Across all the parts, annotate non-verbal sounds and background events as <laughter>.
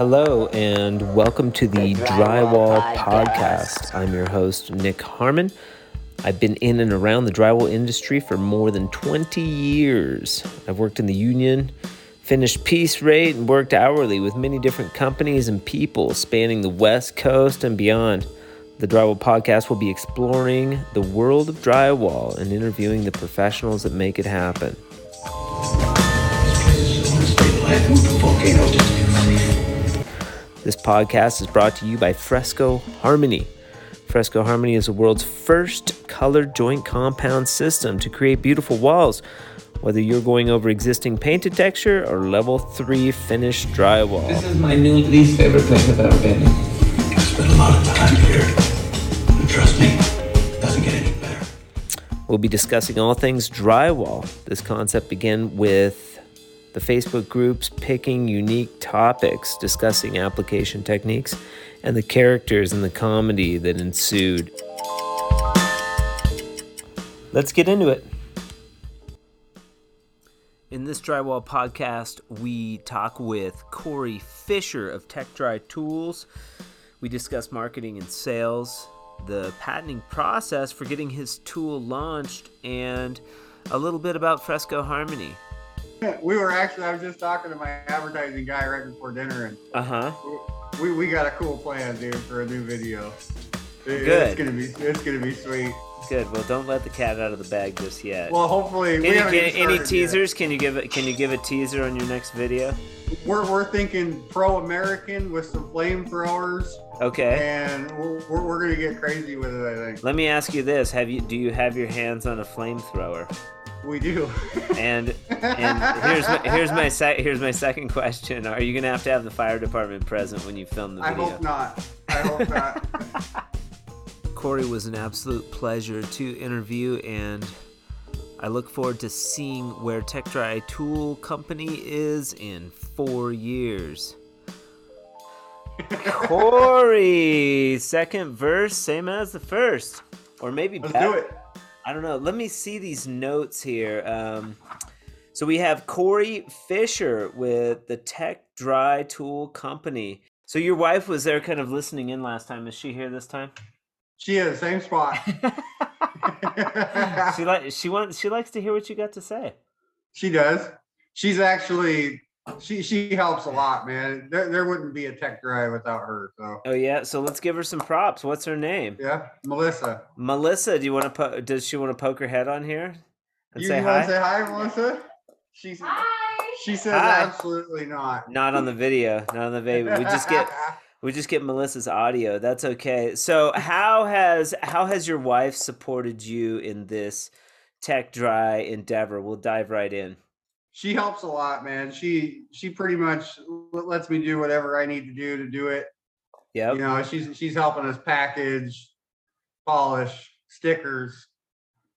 Hello, and welcome to the Drywall Podcast. I'm your host, Nick Harmon. I've been in and around the drywall industry for more than 20 years. I've worked in the union, finished piece rate, and worked hourly with many different companies and people spanning the West Coast and beyond. The Drywall Podcast will be exploring the world of drywall and interviewing the professionals that make it happen. This podcast is brought to you by Fresco Harmony. Fresco Harmony is the world's first color joint compound system to create beautiful walls, whether you're going over existing painted texture or level 3 finished drywall. This is my new least favorite place I've ever been. I spent a lot of time here. And trust me, it doesn't get any better. We'll be discussing all things drywall. This concept began with the Facebook groups picking unique topics, discussing application techniques, and the characters and the comedy that ensued. Let's get into it. In this drywall podcast, we talk with Corey Fisher of Tech Dry Tools. We discuss marketing and sales, the patenting process for getting his tool launched, and a little bit about Fresco Harmony. <laughs> we were actually I was just talking to my advertising guy right before dinner and Uh huh. we, we got a cool plan, dude, for a new video. It- Good. It's gonna be it's gonna be sweet. Good. Well, don't let the cat out of the bag just yet. Well, hopefully Can we can, any started yet. teasers? Can you give it? Can you give a teaser on your next video? We're, we're thinking pro American with some flamethrowers, Okay. and we're, we're, we're gonna get crazy with it. I think Let me ask you this: Have you do you have your hands on a flamethrower? We do. And and here's my, here's my sec, here's my second question: Are you gonna have to have the fire department present when you film the video? I hope not. I hope not. <laughs> Corey was an absolute pleasure to interview, and I look forward to seeing where Tech Dry Tool Company is in four years. <laughs> Corey, second verse, same as the first, or maybe Let's better. do it. I don't know. Let me see these notes here. Um, so we have Corey Fisher with the Tech Dry Tool Company. So your wife was there, kind of listening in last time. Is she here this time? She is same spot. <laughs> <laughs> she like she wants she likes to hear what you got to say. She does. She's actually she she helps a lot, man. There there wouldn't be a Tech Dry without her. So Oh yeah, so let's give her some props. What's her name? yeah, Melissa. Melissa. Do you want to? Po- does she want to poke her head on here and You, say you hi? want to say hi, Melissa? She she says Hi. absolutely not. Not on the video. Not on the video. We just get <laughs> we just get Melissa's audio. That's okay. So how has how has your wife supported you in this tech dry endeavor? We'll dive right in. She helps a lot, man. She she pretty much lets me do whatever I need to do to do it. Yeah. You know, she's she's helping us package, polish, stickers,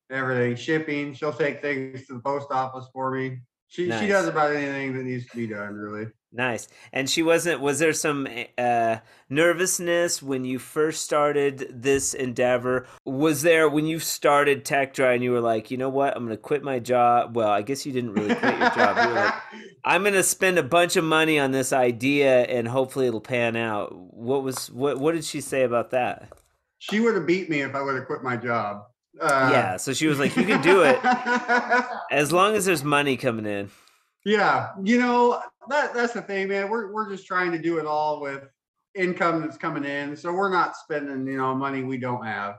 everything, shipping. She'll take things to the post office for me. She Nice. she does about anything that needs to be done, really. Nice. And she wasn't was there some uh nervousness when you first started this endeavor? Was there when you started Tech Dry and you were like, "You know what? I'm going to quit my job." Well, I guess you didn't really quit your job. You were like, <laughs> "I'm going to spend a bunch of money on this idea and hopefully it'll pan out." What was what what did she say about that? she would have beat me if I would have quit my job. Uh, yeah, so she was like, "You can do it <laughs> as long as there's money coming in." yeah, you know that that's the thing, man. We're we're just trying to do it all with income that's coming in, so we're not spending you know money we don't have.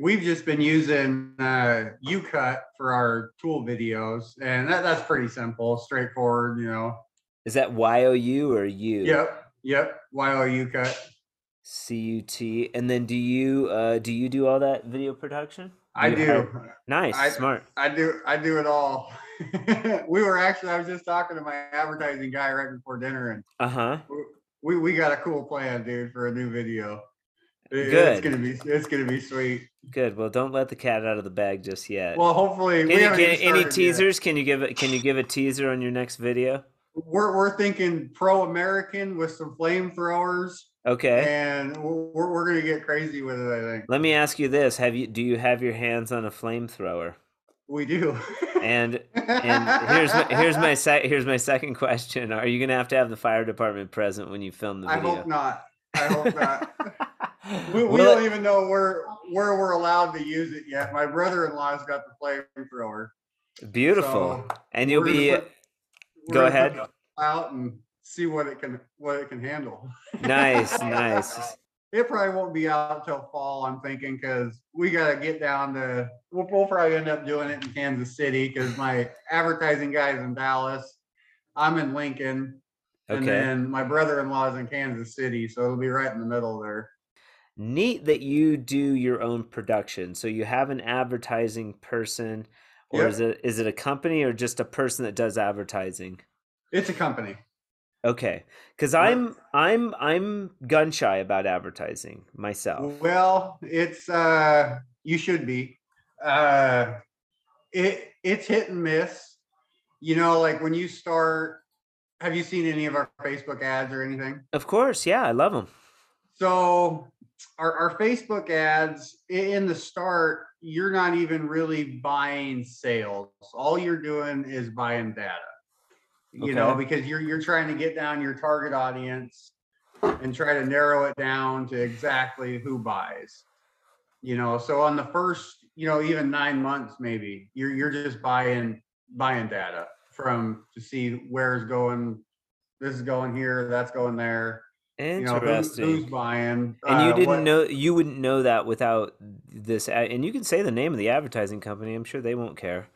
We've just been using uh, UCut for our tool videos, and that, that's pretty simple, straightforward. You know. Is that Y O U or U? Yep. Yep. YO UCut. C U T. And then do you uh do you do all that video production? I You do. hire- Nice, I- smart. I do. I do it all. <laughs> we were actually. I was just talking to my advertising guy right before dinner, and Uh huh. we we got a cool plan, dude, for a new video. It- Good. It's gonna be it's gonna be sweet. Good. Well, don't let the cat out of the bag just yet. Well, hopefully, can we can, any started yet. teasers? Can you give it? Can you give a teaser on your next video? We're we're thinking pro American with some flamethrowers, Okay. and we're we're gonna get crazy with it. I think Let me ask you this: Have you do you have your hands on a flamethrower? We do. And and <laughs> here's my, here's my sec- here's my second question: Are you gonna have to have the fire department present when you film the video? I hope not. I hope not. <laughs> We, we don't even know where where we're allowed to use it yet. My brother-in-law's got the flamethrower. Beautiful, so and you'll be put- go ahead. Out and see what it can what it can handle. nice, <laughs> nice. It probably won't be out till fall. I'm thinking because we got to get down to. We'll, we'll probably end up doing it in Kansas City because my advertising guy's in Dallas. I'm in Lincoln, and then my brother-in-law is in Kansas City, so it'll be right in the middle there. Neat that you do your own production. So you have an advertising person, or Yep. is it is it a company or just a person that does advertising? It's a company. Okay, because I'm I'm I'm gun shy about advertising myself. Well, it's uh you should be. Uh it it's hit and miss. You know, like when you start have you seen any of our Facebook ads or anything? Of course, yeah, I love them. So our, our Facebook ads in the start, you're not even really buying sales. All you're doing is buying data. You know, because you're you're trying to get down your target audience and try to narrow it down to exactly who buys. You know, so on the first, you know, even nine months maybe, you're you're just buying buying data from to see where's going, this is going here, that's going there and you know who, who's buying and you uh, didn't what- know you wouldn't know that without this and you can say the name of the advertising company. I'm sure they won't care.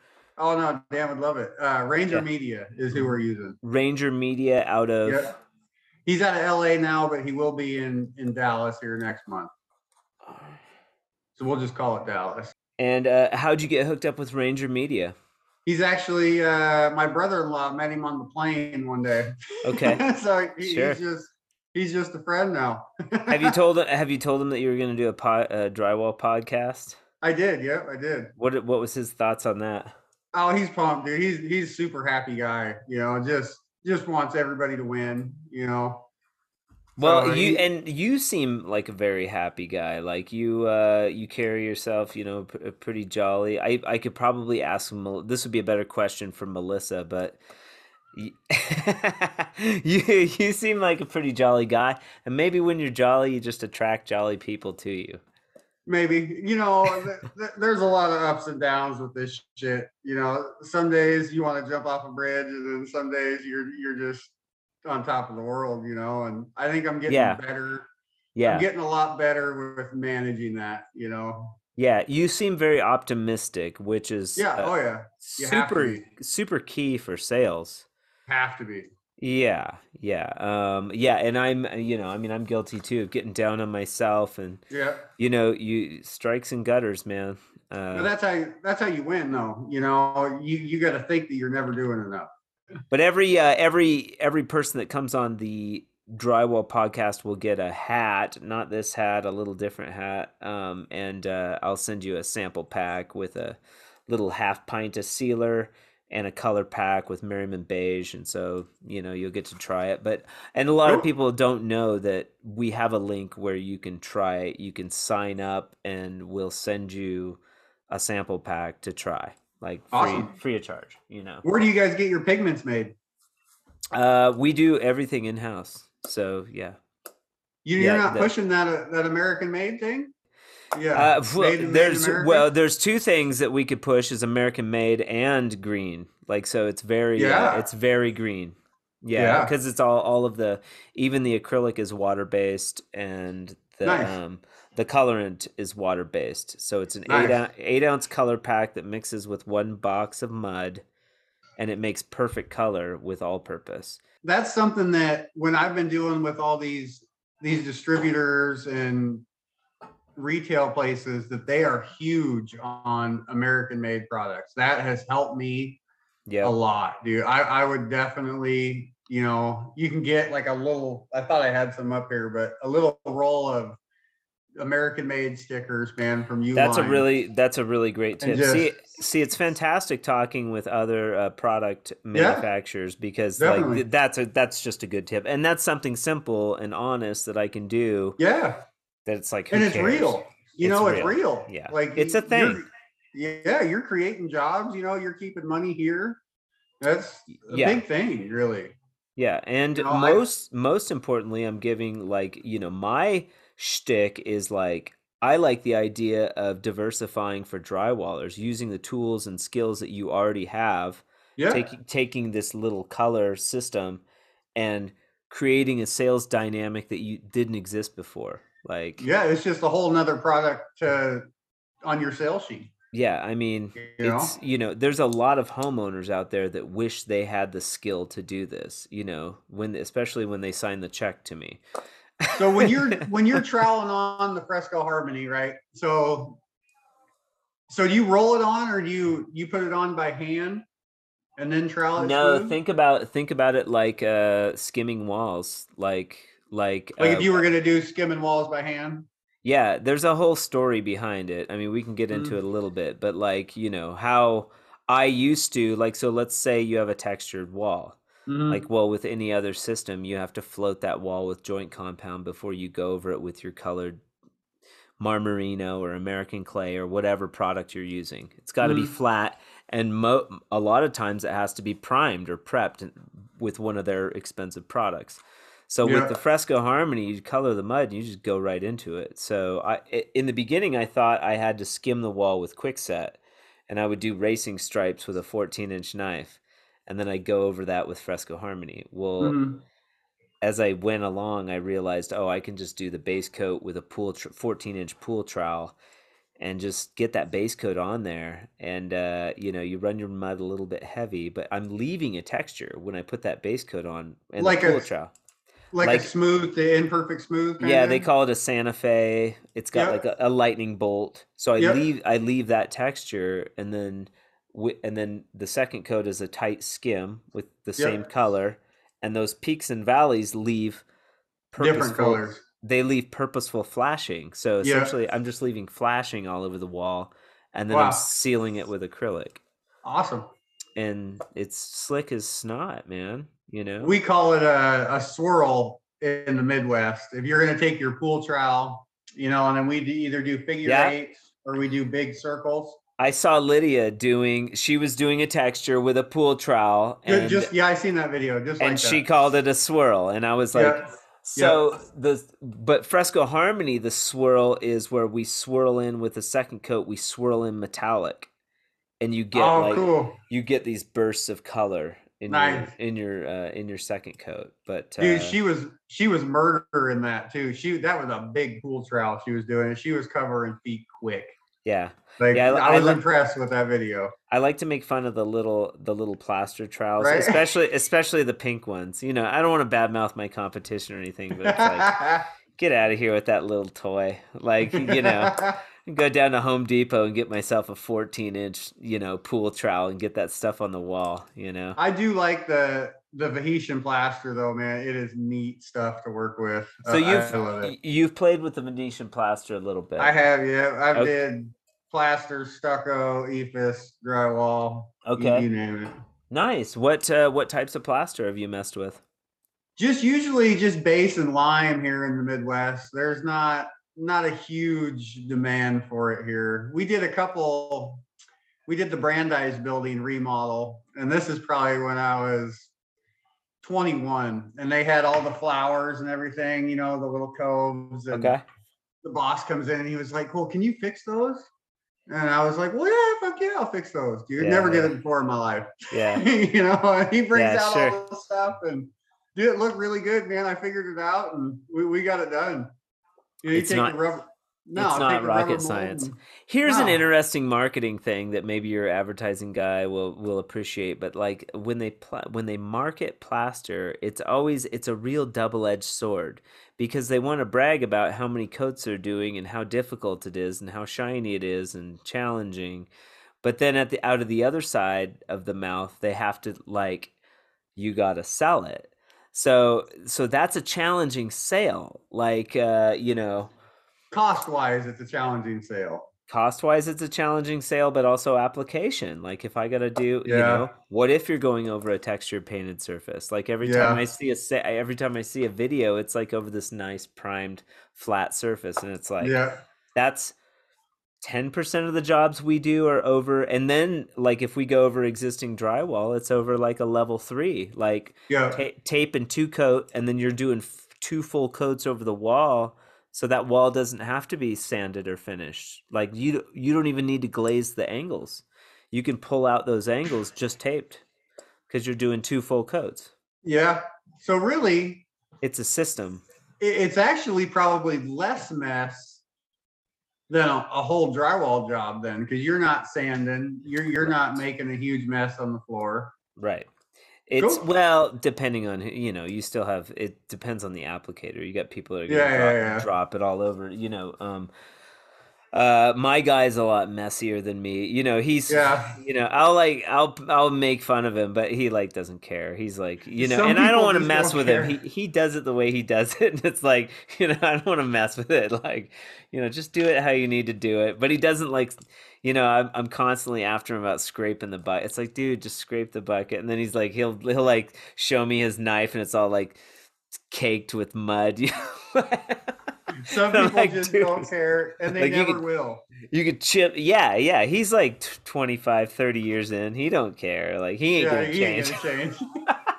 Oh no dan would love it uh ranger Yeah. media is who we're using Ranger Media out of yeah he's out of la now but he will be in in dallas here next month <sighs> so we'll just call it dallas And uh, how'd you get hooked up with Ranger Media? he's actually uh my brother-in-law met him on the plane one day Okay. <laughs> so he, Sure. he's just he's just a friend now Have you <laughs> told Have you told him that you were going to do a, po- a drywall podcast? i did yep i did What What was his thoughts on that? Oh, he's pumped, dude. He's he's super happy guy. You know, just just wants everybody to win. You know. Well, So you he- and you seem like a very happy guy. Like you, uh, you carry yourself, you know, p- pretty jolly. I, I could probably ask this would be a better question for Melissa, but <laughs> you, you seem like a pretty jolly guy, and maybe when you're jolly, you just attract jolly people to you. Maybe you know, th- th- there's a lot of ups and downs with this shit. You know, some days you want to jump off a bridge, and then some days you're you're just on top of the world. You know, and I think I'm getting Yeah. better. Yeah, I'm getting a lot better with managing that. You know. yeah. You seem very optimistic, which is Yeah. uh, oh yeah. You super super key for sales. Have to be. Yeah, yeah, um, yeah, and I'm, uh, you know, I mean, I'm guilty too of getting down on myself, and Yeah. you know, you strikes and gutters, man. Uh, that's how you, that's how you win, though. You know, you you got to think that you're never doing enough. but every uh, every every person that comes on the drywall podcast will get a hat, not this hat, a little different hat, um, and uh, I'll send you a sample pack with a little half pint of sealer and a color pack with Merriman beige, and so you know you'll get to try it. But and a lot of people don't know that we have a link where you can try it. You can sign up, and we'll send you a sample pack to try, like free Awesome. free of charge. You know, Where do you guys get your pigments made? uh, we do everything in house. So yeah. You, Yeah, you're not the- pushing that uh, that American made thing. Yeah. Uh, well, made in- made there's well, there's two things that we could push: is American made and green. Like so, it's very Yeah. uh, it's very green. Yeah, Yeah. because it's all all of the even the acrylic is water based and the Nice. um the colorant is water based. So it's an Nice. eight ounce, eight ounce color pack that mixes with one box of mud, and it makes perfect color with all purpose. that's something that when I've been doing with all these these distributors and retail places that they are huge on American made products. That has helped me Yeah. a lot, dude. I, I would definitely, you know, you can get like a little, I thought I had some up here, but a little roll of American made stickers, man, from you. That's a really that's a really great tip. see, just- see, it's fantastic talking with other uh, product manufacturers because like definitely. th- that's a that's just a good tip, and that's something simple and honest that I can do. yeah. That it's like, And it's cares? real. You It's know, it's real. real. Yeah. Like It's a you're- thing. yeah, you're creating jobs. You know, you're keeping money here. That's a Yeah. big thing, really. Yeah, and You know, I- most most importantly, I'm giving like you know my shtick is like I like the idea of diversifying for drywallers, using the tools and skills that you already have, Yeah. taking taking this little color system and creating a sales dynamic that you didn't exist before. Like yeah, it's just a whole nother product to on your sales sheet. Yeah, I mean, You know? it's you know, there's a lot of homeowners out there that wish they had the skill to do this. You know, when especially when they sign the check to me. So when you're <laughs> when you're troweling on the Fresco Harmony, right? So so do you roll it on or do you you put it on by hand and then trowel it? no, smooth? think about think about it like uh skimming walls, like like like uh, if you were gonna do skimming walls by hand. Yeah, there's a whole story behind it. I mean, we can get into Mm. it a little bit, but like, you know, how I used to like so let's say you have a textured wall. Mhm. Like, well, with any other system, you have to float that wall with joint compound before you go over it with your colored Marmorino or American clay or whatever product you're using. It's got to be Mhm. flat, and mo- a lot of times it has to be primed or prepped with one of their expensive products. So Yeah. with the Fresco Harmony, you color the mud and you just go right into it. So I, i- in the beginning, I thought I had to skim the wall with Quickset, and I would do racing stripes with a 14 inch knife, and then I'd go over that with Fresco Harmony. Well, Mhm. as I went along, I realized, oh, I can just do the base coat with a pool tr- 14 inch pool trowel and just get that base coat on there. And, uh, you know, you run your mud a little bit heavy, but I'm leaving a texture when I put that base coat on and Like the a trowel. Like, like- a smooth the imperfect smooth. Yeah, they call it a Santa Fe. It's got Yep. like a, a lightning bolt. So I Yep. leave I leave that texture and then and then the second coat is a tight skim with the same color and those peaks and valleys leave different colors. they leave purposeful flashing. So essentially, I'm just leaving flashing all over the wall, and then Wow. I'm sealing it with acrylic, Awesome. And it's slick as snot, man. You know, We call it a, a swirl in the Midwest. If you're going to take your pool trowel, you know, and then we either do figure Yeah. eights or we do big circles. I saw Lydia doing. She was doing a texture with a pool trowel, and just yeah, I seen that video. Just like and that. she called it a swirl, and I was like. Yeah. So the but Fresco Harmony, the swirl is where we swirl in with the second coat, we swirl in metallic, and you get oh, like cool, you get these bursts of color in Nice. your in your uh, in your second coat. But uh, dude. She was she was murder in that too. She that was a big pool trowel she was doing. and She was covering feet quick. yeah, Like Yeah, I- I, I was li- impressed with that video. I like to make fun of the little the little plaster trowels, Right. especially especially the pink ones. You know, I don't want to badmouth my competition or anything, but it's like <laughs> get out of here with that little toy. Like you know, <laughs> go down to Home Depot and get myself a 14 inch you know pool trowel and get that stuff on the wall. You know. I do like the the Venetian plaster though, man. It is neat stuff to work with. So Uh, you've I love it. you've played with the Venetian plaster a little bit. I have, yeah. I've Okay. did plaster, stucco, EIFS, drywall. you- Okay. You, name it. Nice. What uh, what types of plaster have you messed with? Just usually just base and lime here in the Midwest. There's not not a huge demand for it here. We did a couple. We did the Brandeis building remodel, and this is probably when I was 21, and they had all the flowers and everything. You know, the little coves. And Okay. the boss comes in and he was like, "Well, can you fix those?" And I was like, "Well, yeah, fuck yeah, I'll fix those, dude. Yeah, Never did it before in my life." Yeah. <laughs> you know, he brings Yeah, out sure. all the stuff and dude, it looked really good, man. I figured it out and we, we got it done. You, know, you It's take not- rubber. No, it's not rocket science. and- Here's an interesting marketing thing that maybe your advertising guy will will appreciate. But like when they pla- when they market plaster, it's always it's a real double edged sword because they want to brag about how many coats they're doing and how difficult it is and how shiny it is and challenging. But then at the out of the other side of the mouth, they have to like you got to sell it. So so that's a challenging sale. Like uh, you know. Cost wise, it's a challenging sale. cost wise it's a challenging sale but also application like if i gotta do you Yeah. know what if you're going over a textured painted surface like every time i see a sa- every time i see a video it's like over this nice primed flat surface and it's like yeah. that's 10% of the jobs we do are over and then like if we go over existing drywall it's over like a level 3 like Yeah. ta- tape and two coat and then you're doing f- two full coats over the wall so that wall doesn't have to be sanded or finished like you you don't even need to glaze the angles you can pull out those angles just taped because you're doing two full coats Yeah. So really, it's a system it's actually probably less mess than a, a whole drywall job then because you're not sanding you're you're not making a huge mess on the floor Right. It's Cool. well, depending on who- you know, you still have it depends on the applicator. You got people that are gonna Yeah, drop, yeah, yeah. drop it all over. You know, um, uh, my guy's a lot messier than me. You know, he's Yeah. You know, I'll like I'll I'll make fun of him, but he like doesn't care. He's like you know, Some and I don't want to mess with care. him. He he does it the way he does <laughs> it, and it's like you know, <laughs> I don't want to mess with it. Like you know, just do it how you need to do it. But he doesn't like you know, I'm I'm constantly after him about scraping the bucket. It's like, dude, just scrape the bucket, and then he's like, he'll he'll like show me his knife, and it's all like caked with mud. <laughs> you some <laughs> people like, just dude, don't care and they like, you never could- will you could chip, yeah, yeah. He's like t- 25, 30 years in. He don't care. Like he ain't yeah gonna he change. ain't gonna change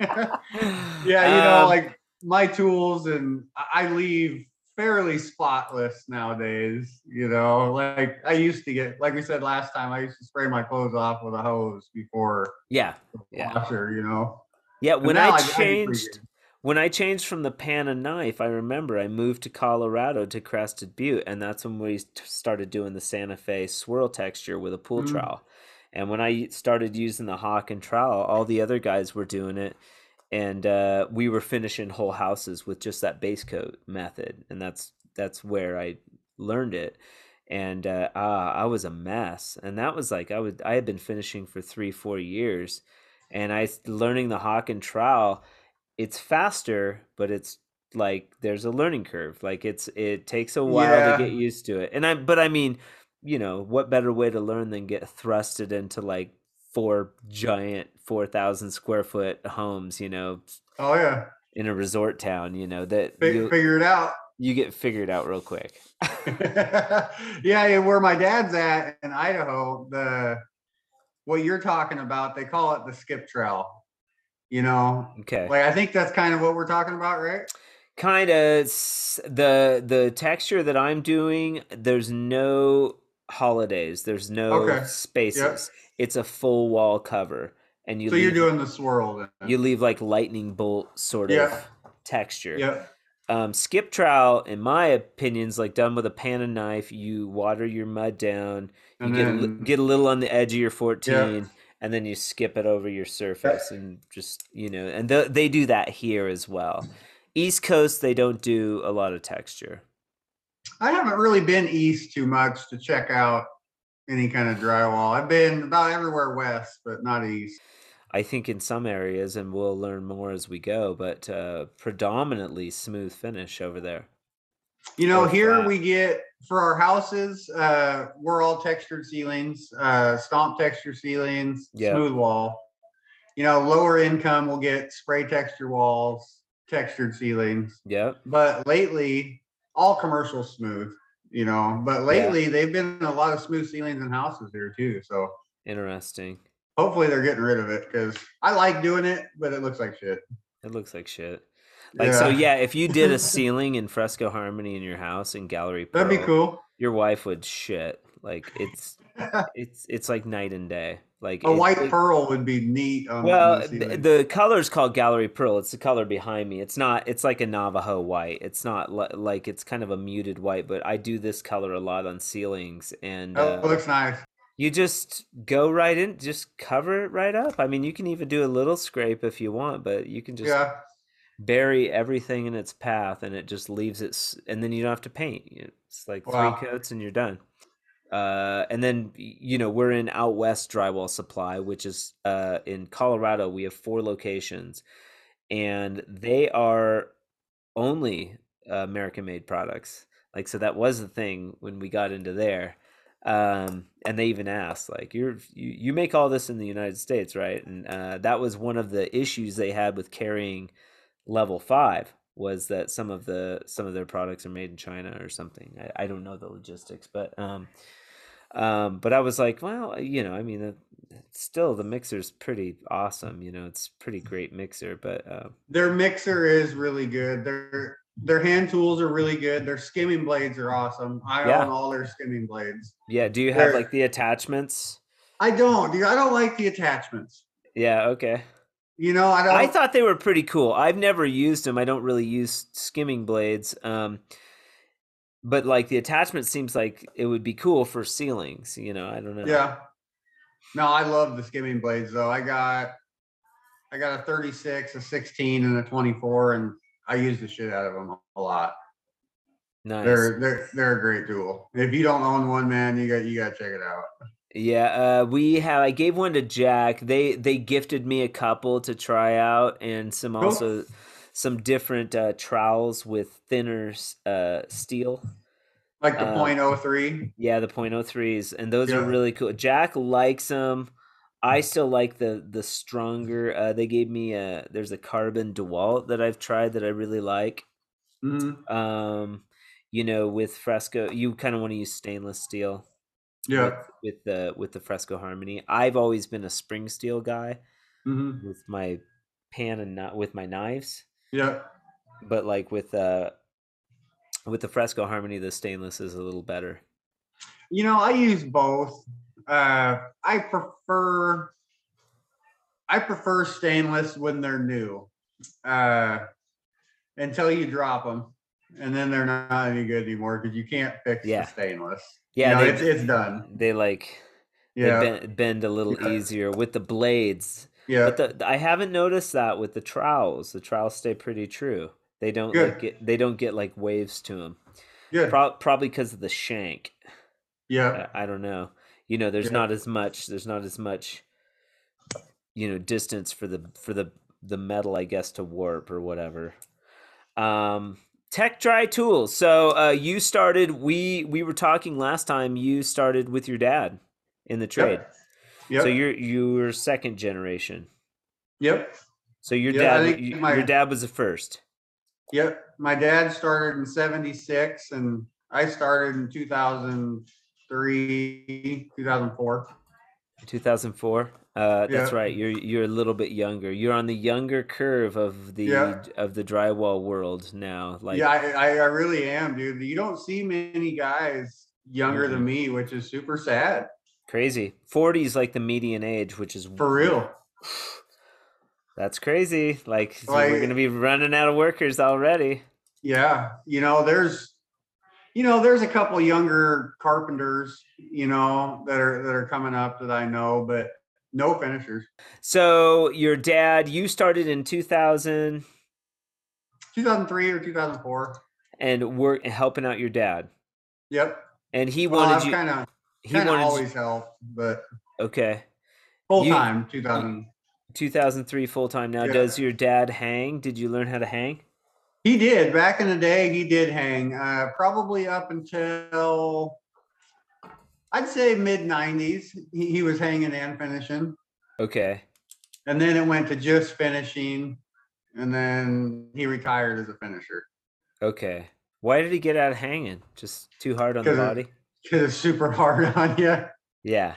<laughs> <laughs> yeah you know Um, like my tools and I- leave fairly spotless nowadays you know like i used to get like we said last time i used to spray my clothes off with a hose before yeah, the Yeah. washer you know yeah. And When I I- I do pretty changed. When I changed from the pan and knife, I remember I moved to Colorado to Crested Butte, and that's when we started doing the Santa Fe swirl texture with a pool Mm. trowel. And when I started using the hawk and trowel, all the other guys were doing it, and uh, we were finishing whole houses with just that base coat method, and that's that's where I learned it. And uh, ah, I was a mess, and that was like I would I had been finishing for three four years, and I learning the hawk and trowel. It's faster, but it's like there's a learning curve. Like it's it takes a while Yeah. to get used to it. And I but I mean, you know, what better way to learn than get thrusted into like four giant 4,000 square foot homes, you know, oh yeah in a resort town, you know, that figure it out you get figured out real quick. <laughs> yeah, yeah, where my dad's at in Idaho, the what you're talking about, they call it the skip trowel. You know, Okay. like I think that's kind of what we're talking about, right? kind of the the texture that I'm doing. There's no holidays. There's no Okay. spaces. It's a full wall cover, and you so you're leave, doing the swirl then. you leave like lightning bolt sort Yeah. of texture. yeah, Um, skip trowel, in my opinion, is like done with a pan and knife. You water your mud down. You get a, get a little on the edge of your 14, and then you skip it over your surface, and just you know, and th- they do that here as well. East Coast, they don't do a lot of texture. I haven't really been east too much to check out any kind of drywall. I've been about everywhere west, but not east. I think in some areas, and we'll learn more as we go, but uh, predominantly smooth finish over there. You know, here flat. we get for our houses, uh, we're all textured ceilings, uh, stomp texture ceilings, Yeah. smooth wall. You know, lower income will get spray texture walls, textured ceilings. Yep. But lately, all commercial smooth, you know. But lately, they've been a lot of smooth ceilings in houses here too. So Interesting. hopefully they're getting rid of it because I like doing it, but it looks like shit. It looks like shit. Like so, Yeah. yeah. If you did a <laughs> ceiling in fresco harmony in your house in gallery, That'd be cool. Your wife would shit. Like it's <laughs> it's it's like night and day. Like A white it- pearl would be neat. On Well, the the color is called Gallery Pearl. It's the color behind me. It's not. It's like a Navajo white. It's not li- like it's kind of a muted white. But I do this color a lot on ceilings, and that uh, looks nice. you just go right in, just cover it right up. I mean, you can even do a little scrape if you want, but you can just yeah. Bury everything in its path, and it just leaves it. And then you don't have to paint. It's like Wow. three coats, and you're done. Uh, and then you know we're in out west drywall supply, which is uh, in Colorado. We have four locations, and they are only uh, American made products. Like so, that was the thing when we got into there. Um, and they even asked, like, "You're you, you make all this in the United States, right?" And uh, that was one of the issues they had with carrying level five was that some of the some of their products are made in China or something. I, I don't know the logistics, but um, Um, but I was like, well, you know, I mean, uh, still the mixer's pretty awesome. You know, it's pretty great mixer, but uh, Their mixer is really good. Their their hand tools are really good. Their skimming blades are awesome. I Yeah. own all their skimming blades. yeah. Do you have They're- like the attachments? I don't, dude. I don't like the attachments. Yeah. Okay. You know, I don't. I thought they were pretty cool. I've never used them. I don't really use skimming blades. Um, but like the attachment seems like it would be cool for ceilings. You know, I don't know. Yeah. No, I love the skimming blades though. I got I got a 36, a 16, and a 24, and I use the shit out of them a lot. Nice. They're they're they're a great tool. If you don't own one, man, you got you got to check it out. Yeah, uh, we have. I gave one to Jack. They they gifted me a couple to try out, and some also some different uh, trowels with thinner uh, steel. Like the Uh, .03. Yeah, the .03s, and those are really cool. Jack likes them. I still like the the stronger. Uh, they gave me a. There's a carbon Dewalt that I've tried that I really like. Mhm. Um, you know, with Fresco, you kind of want to use stainless steel. Yeah. With, with the with the Fresco Harmony, I've always been a spring steel guy. hmm with my pan and not with my knives Yeah. but like with uh with the fresco harmony the stainless is a little better You know, I use both. Uh, I prefer I prefer stainless when they're new, uh, until you drop them, and then they're not any good anymore because you can't fix Yeah. the stainless. Yeah know, they, it's it's done. they like Yeah, they bend, bend a little Yeah. easier with the blades yeah, but the, i haven't noticed that with the trowels the trowels stay pretty true they don't Good. like get they don't get like waves to them yeah, Pro- probably because of the shank yeah, I, I don't know. You know, there's Yeah. not as much. There's not as much. You know, distance for the for the the metal, I guess, to warp or whatever. Um, Tech Dry Tools. So uh, you started. We we were talking last time. You started with your dad in the trade. Yep. So you're you were second generation. Yep. So your Yeah, dad, my- your dad was the first. Yep. My dad started in 76 and I started in 2003, 2004. 2004. Uh, that's Yeah. right. You're you're a little bit younger. You're on the younger curve of the Yeah. of the drywall world now. Like yeah, I, I really am, dude. You don't see many guys younger than me, which is super sad. crazy. 40 is like the median age, which is For real. <sighs> That's crazy. Like, so we're gonna be running out of workers already. Yeah. You know, there's you know, there's a couple younger carpenters, you know, that are that are coming up that I know, but no finishers. So your dad, you started in 2000 2003 or 2004. and work helping out your dad, Yep. and he wanted you. kind of he wanted always helped, but okay. full You- time 2000. 2003 full time. Now, Yeah. does your dad hang? Did you learn how to hang? He did back in the day. He did hang, uh, probably up until I'd say mid '90s. He, he was hanging and finishing, Okay. and then it went to just finishing, and then he retired as a finisher Okay. Why did he get out of hanging? Just too hard on the body? because it's super hard <laughs> on you. Yeah.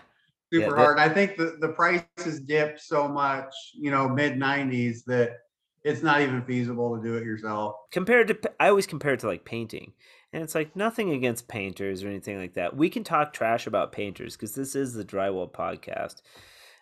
Super Yeah, hard. I think the the prices dipped so much, you know, mid '90s that it's not even feasible to do it yourself. Compared to, I always compare it to like painting. And it's like nothing against painters or anything like that. We can talk trash about painters because this is the drywall podcast.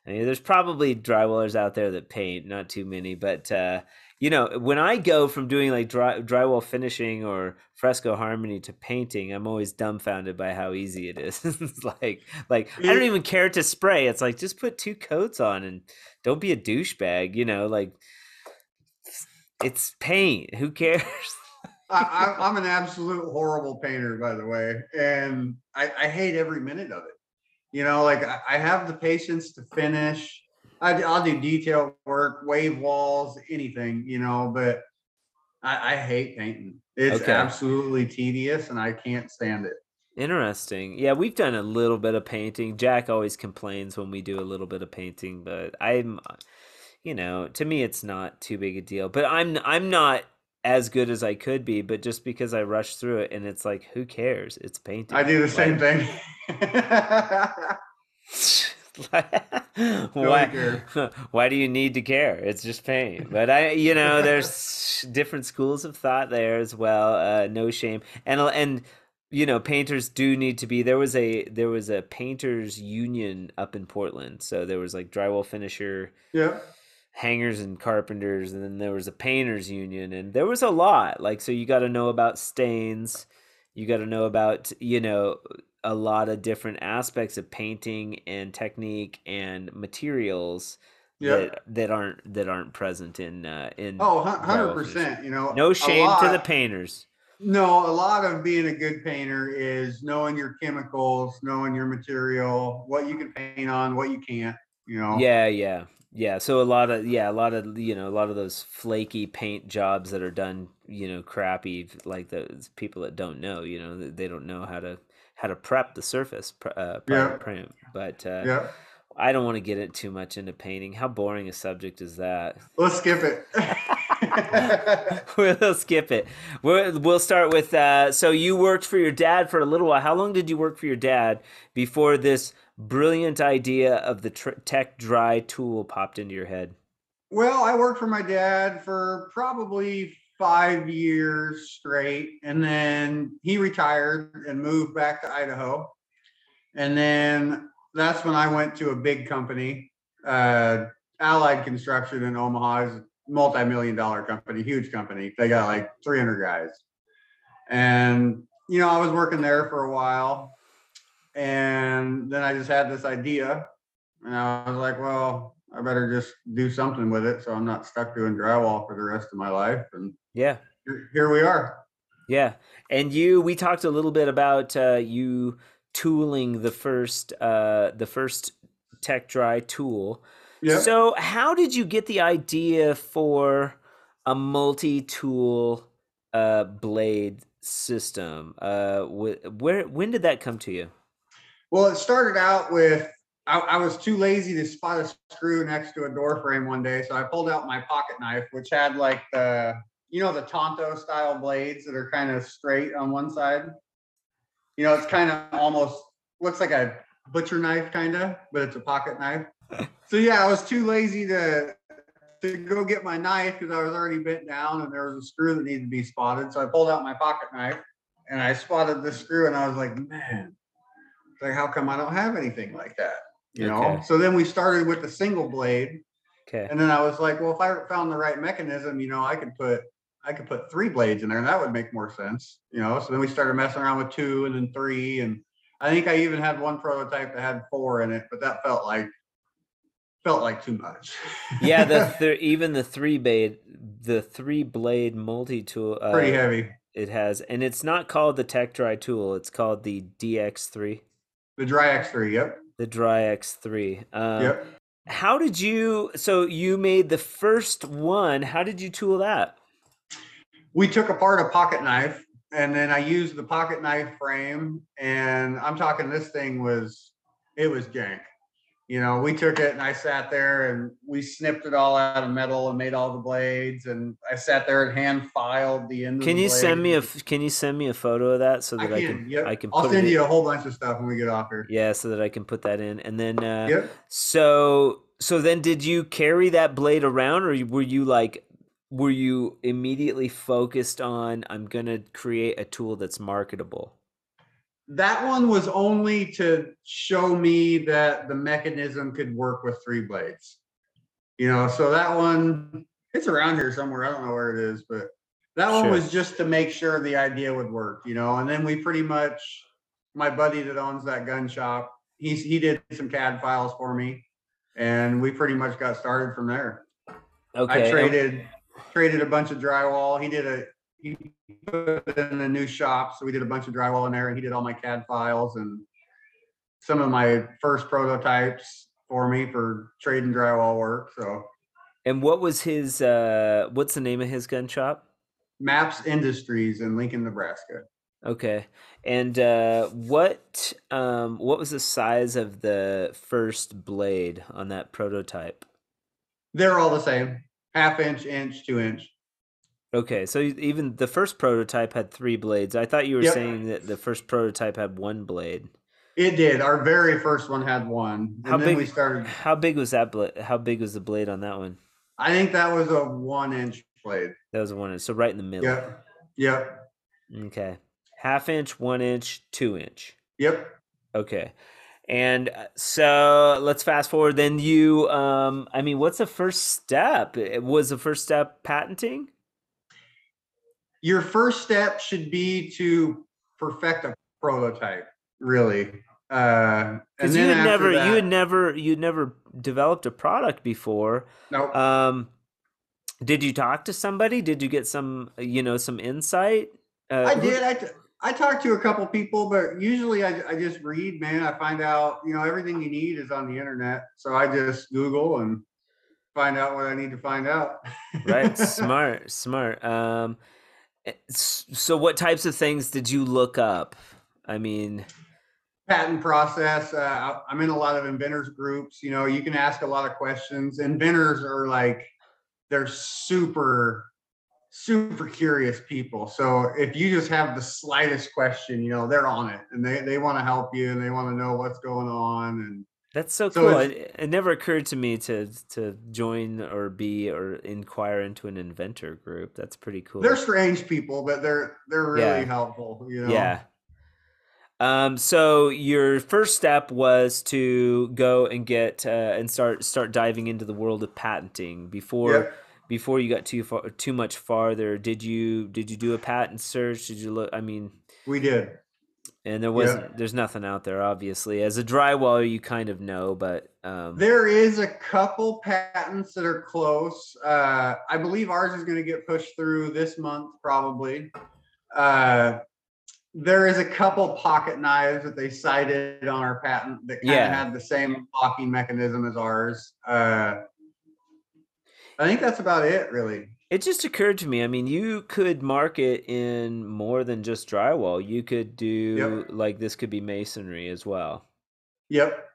I mean, there's probably drywallers out there that paint, not too many, but uh, you know, when I go from doing like dry, drywall finishing or fresco harmony to painting, I'm always dumbfounded by how easy it is. <laughs> it's like, like I don't even care to spray. It's like just put two coats on and don't be a douchebag. You know, like it's paint. Who cares? <laughs> I, I, I'm an absolute horrible painter, by the way, and I, I hate every minute of it. You know, like I, I have the patience to finish. I, will do detail work, wave walls, anything, you know, but I, I hate painting. It's Okay. absolutely tedious, and I can't stand it. Interesting. Yeah, we've done a little bit of painting. Jack always complains when we do a little bit of painting, but I'm you know, to me it's not too big a deal. But I'm I'm not as good as I could be, but just because I rushed through it and it's like, who cares? It's painting. I do the same thing. <laughs> why, <laughs> why do you need to care? It's just paint. But I, you know, <laughs> there's different schools of thought there as well. Uh, no shame, and and you know, painters do need to be. There was a there was a painters union up in Portland, so there was like drywall finisher yeah. Hangers and carpenters and then there was a painters union and there was a lot like so you got to know about stains you got to know about you know a lot of different aspects of painting and technique and materials Yeah. that that aren't that aren't present in uh in Oh, 100%. finishing. You know, no shame to the painters No, a lot of being a good painter is knowing your chemicals, knowing your material, what you can paint on, what you can't. You know. yeah yeah yeah so a lot of yeah a lot of you know a lot of those flaky paint jobs that are done you know crappy like those people that don't know you know they don't know how to how to prep the surface uh Yeah. print but uh Yeah. i don't want to get it too much into painting how boring a subject is that Let's skip it. <laughs> <laughs> we'll skip it. We'll, we'll start with uh so you worked for your dad for a little while. How long did you work for your dad before this brilliant idea of the tr- tech dry tool popped into your head? Well, I worked for my dad for probably five years straight, and then he retired and moved back to Idaho. And then that's when I went to a big company, uh, Allied Construction in Omaha. Is multi-million dollar company, huge company. They got like 300 guys. And, you know, I was working there for a while. And then I just had this idea. And I was like, well, I better just do something with it so I'm not stuck doing drywall for the rest of my life. And yeah here, here we are. Yeah, and you we talked a little bit about uh, you tooling the first uh, the first Tech Dry tool. Yeah. So how did you get the idea for a multi-tool uh, blade system? Uh, wh- where when did that come to you? Well, it started out with I, I was too lazy to spot a screw next to a door frame one day, so I pulled out my pocket knife, which had like the you know the Tonto style blades that are kind of straight on one side. You know, it's kind of almost looks like a butcher knife, kind of, but it's a pocket knife. So yeah, I was too lazy to to go get my knife because I was already bent down and there was a screw that needed to be spotted. So I pulled out my pocket knife and I spotted the screw and I was like, man, like how come I don't have anything like that? You know. Okay. So then we started with the single blade, Okay. and then I was like, well, if I found the right mechanism, you know, I could put I could put three blades in there, and that would make more sense. You know. So then we started messing around with two and then three, and I think I even had one prototype that had four in it, but that felt like felt like too much. <laughs> Yeah, the <laughs> th- even the three blade the three blade multi tool. Uh, pretty heavy. It has, and it's not called the Tech Dry tool. It's called the DX3, The Dry X3. Yep. the Dry X3. Um, Yep. How did you? So you made the first one. How did you tool that? we took apart a pocket knife and then I used the pocket knife frame and I'm talking this thing was it was jank. You know, we took it and I sat there and we snipped it all out of metal and made all the blades and I sat there and hand filed the end. Can the you send me a? Can you send me a photo of that so that I can. can? yep. I can. I'll send you in- a whole bunch of stuff when we get off here. Yeah, so that I can put that in, and then. Uh, Yep. So so then, did you carry that blade around, or were you like, were you immediately focused on I'm gonna create a tool that's marketable? That one was only to show me that the mechanism could work with three blades. You know, so that one, it's around here somewhere. I don't know where it is, but that one was just to make sure the idea would work, you know. And then we pretty much, my buddy that owns that gun shop, he's he did some CAD files for me, and we pretty much got started from there. Okay. I traded traded a bunch of drywall. He did a he put it in a new shop, so we did a bunch of drywall in there, and he did all my CAD files and some of my first prototypes for me for trading drywall work. So And what was his? uh What's the name of his gun shop? Maps Industries in Lincoln, Nebraska. Okay. And uh, what um, what was the size of the first blade on that prototype? They're all the same, half inch, inch, two inch. Okay, so even the first prototype had three blades. I thought you were Yep. saying that the first prototype had one blade. It did. Our very first one had one, and How then big? we started. How big was that blade? How big was the blade on that one? I think that was a one inch blade. That was a one. Inch. So right in the middle. Yep. Yep. Okay, half inch, one inch, two inch. Yep. Okay. And uh, so let's fast forward. Then you, um, I mean, what's the first step? Was the first step patenting? Your first step should be to perfect a prototype, really. Uh, and you had after never, that, you had never, you'd never developed a product before. Nope. Um, did you talk to somebody? Did you get some, you know, some insight? Uh, I did. I, t- I talked to a couple people, but usually I, I just read, man. I find out, you know, everything you need is on the internet. So I just Google and find out what I need to find out. right <laughs> smart smart um so what types of things did you look up i mean Patent process. Uh, I'm in a lot of inventors groups. You know, you can ask a lot of questions. Inventors are like, they're super, super curious people. So if you just have the slightest question, you know, they're on it and they, they want to help you and they want to know what's going on. And that's so So cool it, it never occurred to me to to join or be or inquire into an inventor group that's pretty cool they're strange people, but they're they're really Yeah. helpful. You know. yeah um so your first step was to go and get uh, and start start diving into the world of patenting before Yep. before you got too far too much farther did you did you do a patent search did you look i mean We did. And there wasn't there's nothing out there obviously as a drywaller you kind of know but um There is a couple patents that are close. Uh, I believe ours is going to get pushed through this month, probably. Uh, there is a couple pocket knives that they cited on our patent that kind of Yeah. had the same locking mechanism as ours. Uh, I think that's about it, really. It just occurred to me i mean you could market in more than just drywall you could do like this could be masonry as well Yep.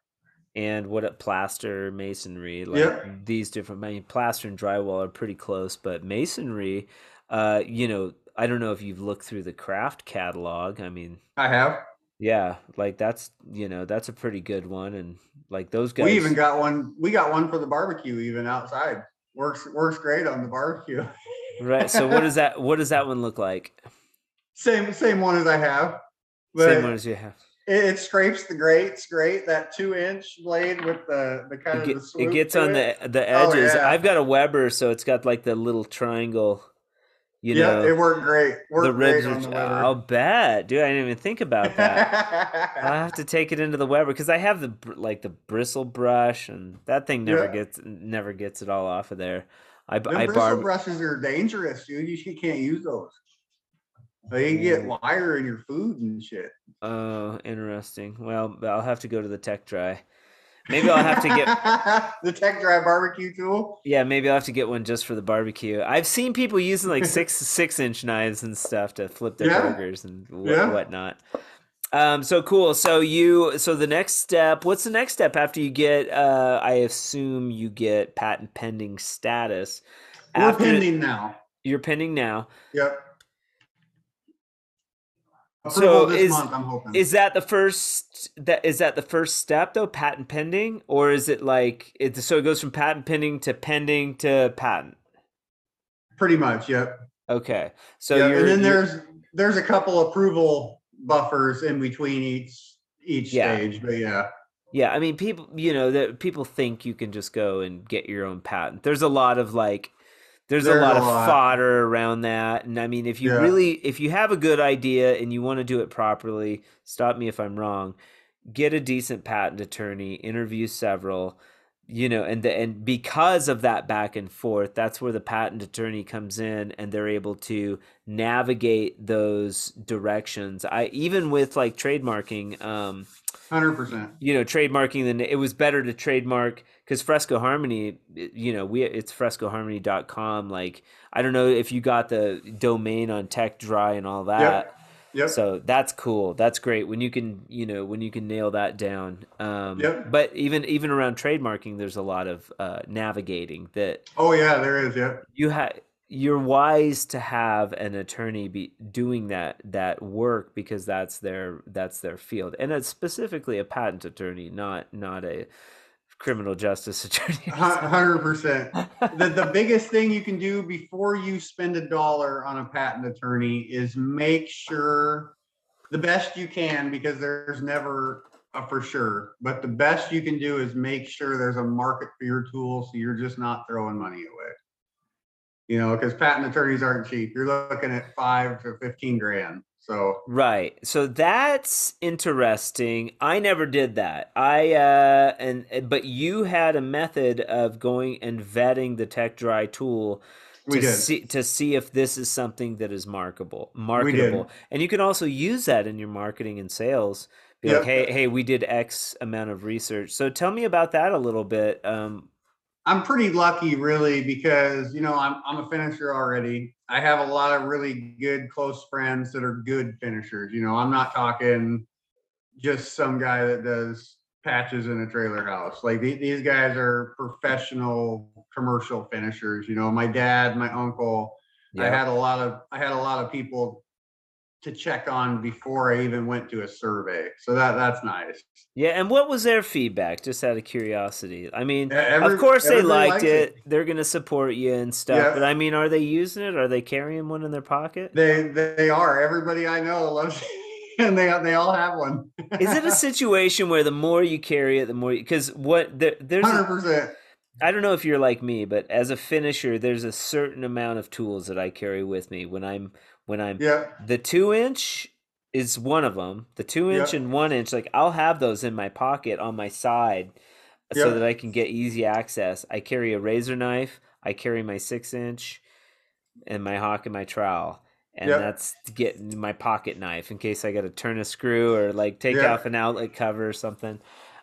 and what a plaster masonry like Yep. these different i mean plaster and drywall are pretty close but masonry uh you know i don't know if you've looked through the Kraft catalog i mean I have. yeah like that's you know that's a pretty good one and like those guys We even got one. We got one for the barbecue, even outside. Works works great on the barbecue. right so what does that what does that one look like Same same one as I have. Same one as you have it, it scrapes the grates great. That two inch blade with the the kind it, of get- it gets on it. the the Oh, edges yeah. i've got a weber so it's got like the little triangle you yeah, know it worked great. Worked the ribs great on the i'll bet dude i didn't even think about that <laughs> i have to take it into the weber because i have the br- like the bristle brush and that thing never Yeah. gets never gets it all off of there i i bristle barb brushes are dangerous, dude. You can't use those. They can get wire in your food and shit. oh interesting well i'll have to go to the tech dry maybe i'll have to get <laughs> the tech dry barbecue tool. Yeah, maybe I'll have to get one just for the barbecue. I've seen people using like six <laughs> six inch knives and stuff to flip their Yeah. burgers and what, Yeah. whatnot. Um, so cool. So you, so the next step. What's the next step after you get? Uh, I assume you get patent pending status. We're pending now. You're pending now. Yep. So Approval this is- month, I'm hoping. Is that the first? That is that the first step though? Patent pending, or is it like it? So it goes from patent pending to pending to patent. Pretty much, yep. Okay. So Yep, you're, and then there's there's a couple approval buffers in between each each Yeah. stage, but yeah. Yeah, I mean, people, you know, that people think you can just go and get your own patent. There's a lot of like, there's, a lot a of lot. fodder around that. And I mean, if you Yeah. really, if you have a good idea and you want to do it properly, stop me if I'm wrong. Get a decent patent attorney, interview several, you know, and the, and because of that back and forth, that's where the patent attorney comes in and they're able to navigate those directions. I even with like trademarking, um, Hundred percent. you know trademarking then it was better to trademark because fresco harmony you know we it's frescoharmony.com like i don't know if you got the domain on tech dry and all that Yep. so that's cool that's great when you can you know when you can nail that down um Yep. but even even around trademarking there's a lot of uh navigating that oh yeah, there is, Yeah. you have you're wise to have an attorney be doing that that work because that's their that's their field and it's specifically a patent attorney not not a criminal justice <laughs> attorney Hundred percent. The the <laughs> biggest thing you can do before you spend a dollar on a patent attorney is make sure the best you can because there's never a for sure. But the best you can do is make sure there's a market for your tool so you're just not throwing money away. You know, because patent attorneys aren't cheap. You're looking at five to fifteen grand. So Right. So that's interesting. I never did that. I uh and but you had a method of going and vetting the Tech Dry tool to see to see if this is something that is marketable, marketable. And you can also use that in your marketing and sales. Be like, hey, hey, we did X amount of research. So tell me about that a little bit. Um, I'm pretty lucky, really, because you know I'm I'm a finisher already. I have a lot of really good close friends that are good finishers. You know, I'm not talking just some guy that does patches in a trailer house. Like the- these guys are professional commercial finishers. You know, my dad, my uncle. I had a lot of I had a lot of people to check on before I even went to a survey. So that that's nice. Yeah, and what was their feedback? Just out of curiosity. I mean, Yeah, every- of course they liked likes it. They're gonna support you and stuff. Yeah. But I mean, are they using it? Are they carrying one in their pocket? They they are. Everybody I know loves it. <laughs> and they they all have one. Is it a <laughs> situation where the more you carry it, the more? Because what there, there's, Hundred a, percent. I don't know if you're like me, but as a finisher, there's a certain amount of tools that I carry with me when I'm when I'm yeah. the two inch is one of them. The two inch Yep. and one inch, like I'll have those in my pocket on my side, so that I can get easy access. I carry a razor knife. I carry my six inch, and my hawk and my trowel, and that's to get my pocket knife in case I got to turn a screw or like take Yeah. off an outlet cover or something.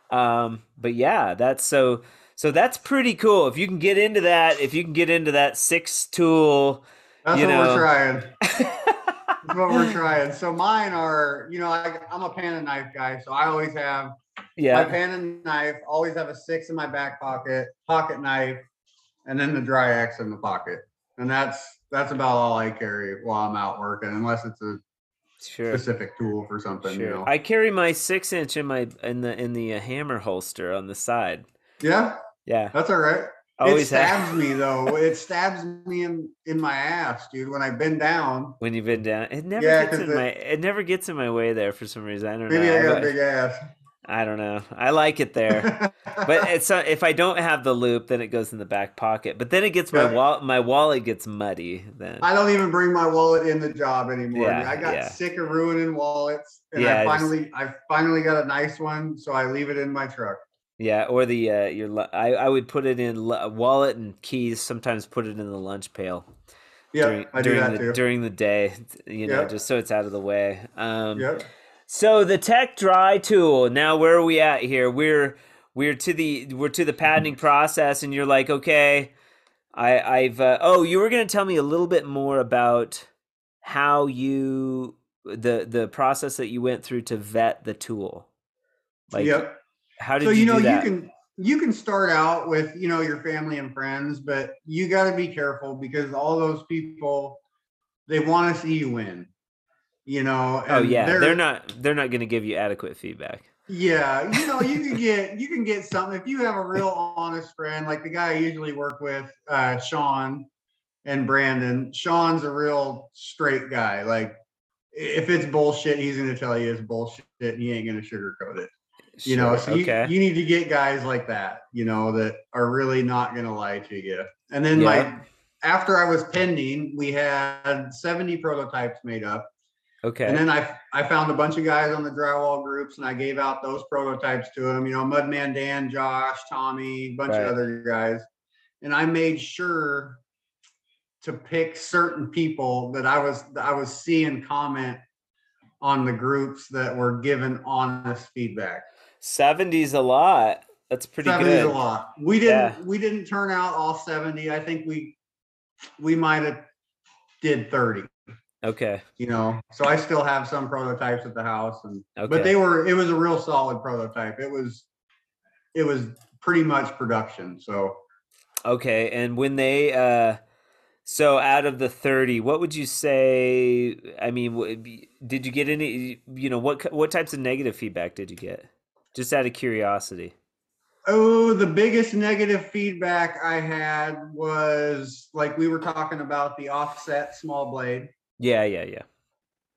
Um, but yeah, that's so. So that's pretty cool. If you can get into that, if you can get into that six tool, That's You what we're trying. <laughs> What we're <laughs> trying. So mine are, you know, I, I'm a pan and knife guy, so I always have my yeah, pan and knife. Always have a six in my back pocket, pocket knife, and then the DryX in the pocket. And that's that's about all I carry while I'm out working, unless it's a sure. specific tool for something. You Sure. know. I carry my six inch in my in the in the uh, hammer holster on the side. yeah, Yeah, that's all right. Always it stabs have. me though. It stabs me in in my ass, dude. When I bend down, when you've been down. It never Yeah, gets in the- my. It never gets in my way there for some reason. I don't maybe know. I got a big ass. I don't know. I like it there, but <laughs> it's uh, if I don't have the loop, then it goes in the back pocket. But then it gets my wallet. My wallet gets muddy. Then I don't even bring my wallet in the job anymore. Yeah, I got yeah. sick of ruining wallets, and I I just- finally, I finally got a nice one, so I leave it in my truck. Yeah, or the uh, your. I I would put it in wallet and keys. Sometimes put it in the lunch pail. Yeah, during, I do during that the too. during the day, you know, just so it's out of the way. Um, Yep. So the tech dry tool. Now where are we at here? We're we're to the we're to the patenting <laughs> process, and you're like, okay, I I've uh, oh, you were gonna tell me a little bit more about how you the the process that you went through to vet the tool. Like, yep. How did So you, you know do that? you can you can start out with you know your family and friends, but you got to be careful because all those people they want to see you win. You know. oh and yeah, they're, not they're not gonna give you adequate feedback. Yeah, you know, you can <laughs> get you can get something if you have a real honest friend, like the guy I usually work with, uh, Sean and Brandon. Sean's a real straight guy. Like if it's bullshit, he's gonna tell you it's bullshit and he ain't gonna sugarcoat it. You know, so you, okay. you need to get guys like that, you know, that are really not gonna lie to you. And then Yeah. like after I was pending, we had 70 prototypes made up. okay. And then I I found a bunch of guys on the drywall groups, and I gave out those prototypes to them. You know, Mudman Dan, Josh, Tommy, bunch Right. of other guys, and I made sure to pick certain people that I was that I was seeing comment on the groups that were given honest feedback. 70's a lot. That's pretty 70 is good. a lot. We didn't Yeah. we didn't turn out all 70. I think we we might have did 30 Okay. you know so i still have some prototypes at the house and Okay. but they were it was a real solid prototype it was it was pretty much production so Okay, and when they uh So out of the 30, what would you say I mean, did you get any you know, what what types of negative feedback did you get? Just out of curiosity. Oh, the biggest negative feedback I had was like we were talking about the offset small blade, Yeah, yeah, yeah.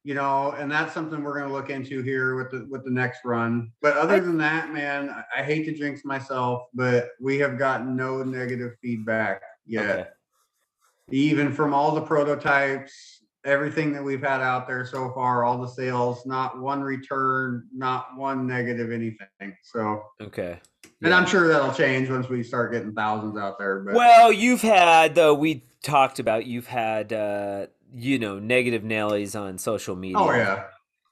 you know, and that's something we're going to look into here with the with the next run. But other than that, man, I, hate to jinx myself, but we have gotten no negative feedback yet. Okay. Even from all the prototypes, everything that we've had out there so far, all the sales, not one return, not one negative anything. So, Okay. and I'm sure that'll change once we start getting thousands out there. But Well, you've had though we talked about you've had uh you know negative Nellies on social media. oh yeah,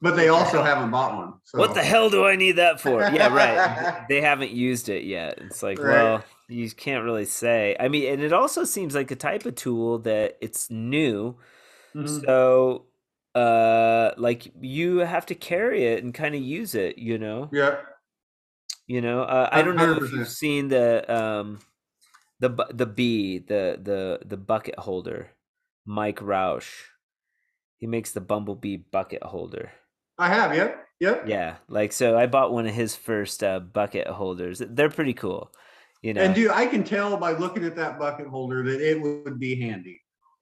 but they also haven't bought one. So. What the hell do I need that for? Yeah, right. <laughs> they haven't used it yet. It's like, Right. well, you can't really say. I mean, and it also seems like a type of tool that it's new. Mhm. So uh like you have to carry it and kind of use it, you know. Yep. You know, uh, I don't know if 100%. you've seen the um the the bee, the the the bucket holder, Mike Roush. He makes the bumblebee bucket holder. I have. Yep. Yep. Yeah, like so I bought one of his first uh, bucket holders. They're pretty cool. You know, And dude, I can tell by looking at that bucket holder that it would be handy.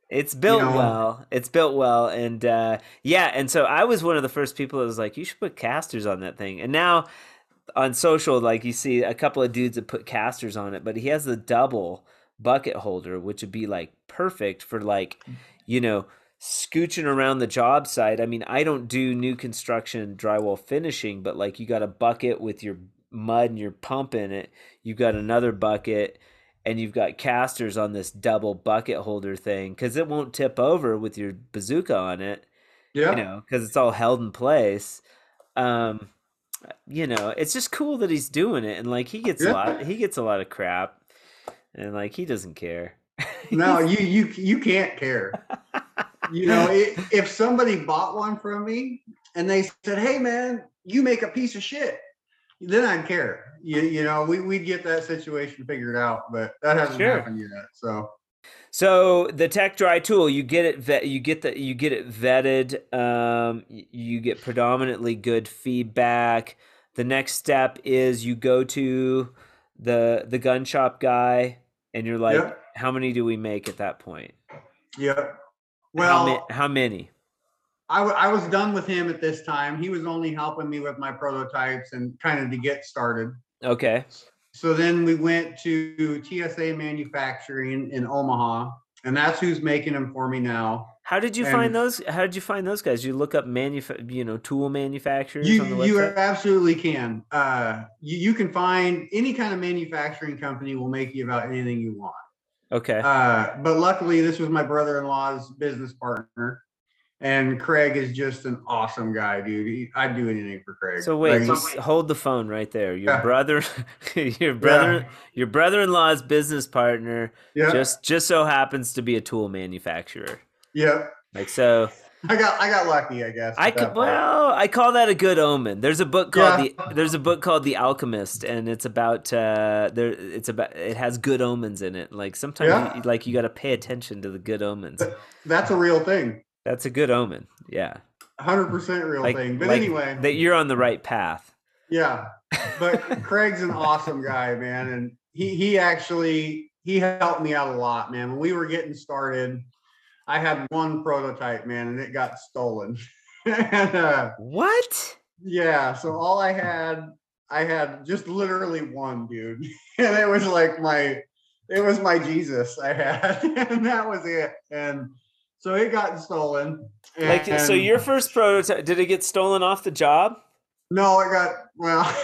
It's built know- well. It's built well and uh yeah, and so I was one of the first people that was like you should put casters on that thing. And now on social like you see a couple of dudes that put casters on it, but he has the double bucket holder which would be like perfect for like you know scooching around the job site. I mean, I don't do new construction drywall finishing, but like you got a bucket with your mud and your pump in it. You've got another bucket and you've got casters on this double bucket holder thing because it won't tip over with your bazooka on it, Yeah. you know, because it's all held in place. Um, you know, it's just cool that he's doing it, and like he gets a lot, he gets a lot of crap, and like he doesn't care. <laughs> No, you you you can't care. You know, i if somebody bought one from me and they said, "Hey, man, you make a piece of shit," then I'd care. You, you know, we we'd get that situation figured out, but that hasn't Sure. happened yet. So So the tech dry tool, you get it vet, you get the you get it vetted. Um, you get predominantly good feedback. The next step is you go to the the gun shop guy, and you're like, Yeah. "How many do we make at that point? yeah. how, Well, ma- how many?" I, w- I was done with him at this time. He was only helping me with my prototypes and kind of to get started. Okay, So then we went to TSA Manufacturing in Omaha, and that's who's making them for me now. how did you find those? How did you find those guys? You look up manuf- you know, tool manufacturers You on the you absolutely can. Uh, you, you can find any kind of manufacturing company will make you about anything you want. Okay, Uh, but luckily, this was my brother-in-law's business partner, and Craig is just an awesome guy, dude. He, I'd do anything for Craig. So wait, Like, just hold the phone right there. Your Yeah. brother, <laughs> your brother, your brother-in-law's business partner yeah, just just so happens to be a tool manufacturer. yeah. Like so, I got I got lucky, I guess. I could well, I call that a good omen. There's a book called Yeah. the There's a book called The Alchemist, and it's about uh, there. It's about it has good omens in it. Like sometimes, Yeah. you, like you got to pay attention to the good omens. That's a real thing, That's a good omen. Yeah, hundred percent real like thing. But like anyway, that you're on the right path. Yeah, but <laughs> Craig's an awesome guy, man, and he he actually he helped me out a lot, man. When we were getting started, I had one prototype, man, and it got stolen. <laughs> and uh, What? yeah, so all I had, I had just literally one, dude, <laughs> and it was like my, it was my Jesus I had, and that was it. And so it got stolen. Like so, your first prototype did it get stolen off the job? no, it got well. <laughs>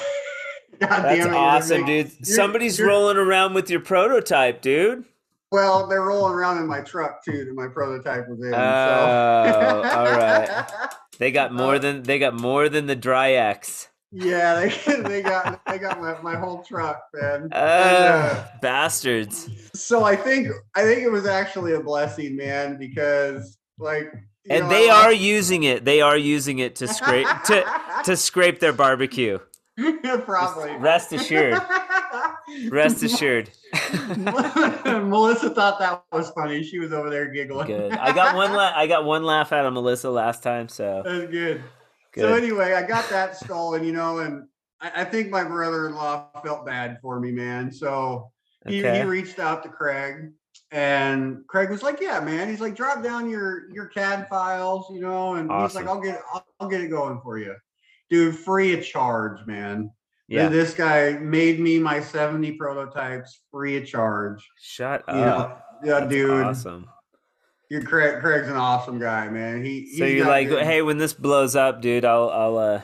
God That's damn it, awesome, dude. you're- Somebody's you're- rolling around with your prototype, dude. Well, they're rolling around in my truck too that my prototype was in. Oh, so. all right. <laughs> They got more than they got more than the dry X. yeah, they, <laughs> they got they got my, my whole truck, man. <laughs> And, Uh, uh, bastards. so I think I think it was actually a blessing, man, because like you And know, they I are using it. They are using it to scrape to <laughs> to scrape their barbecue. Probably. Rest assured. Rest assured. Melissa thought that was funny. She was over there giggling. Good. I got one. La- I got one laugh out of Melissa last time. So That's good. Good. So anyway, I got that stolen, you know, and I, I think my brother-in-law felt bad for me, man. So he, he reached out to Craig, and Craig was like, "Yeah, man." He's like, "Drop down your your CAD files, you know," and he's like, "I'll get I'll, I'll get it going for you, dude, free of charge, man." yeah. This guy made me my 70 prototypes free of charge. Shut up. know? Yeah, That's dude. Awesome. You're Craig. Craig's an awesome guy, man. He So you're like, good- hey, when this blows up, dude, I'll, I'll, uh,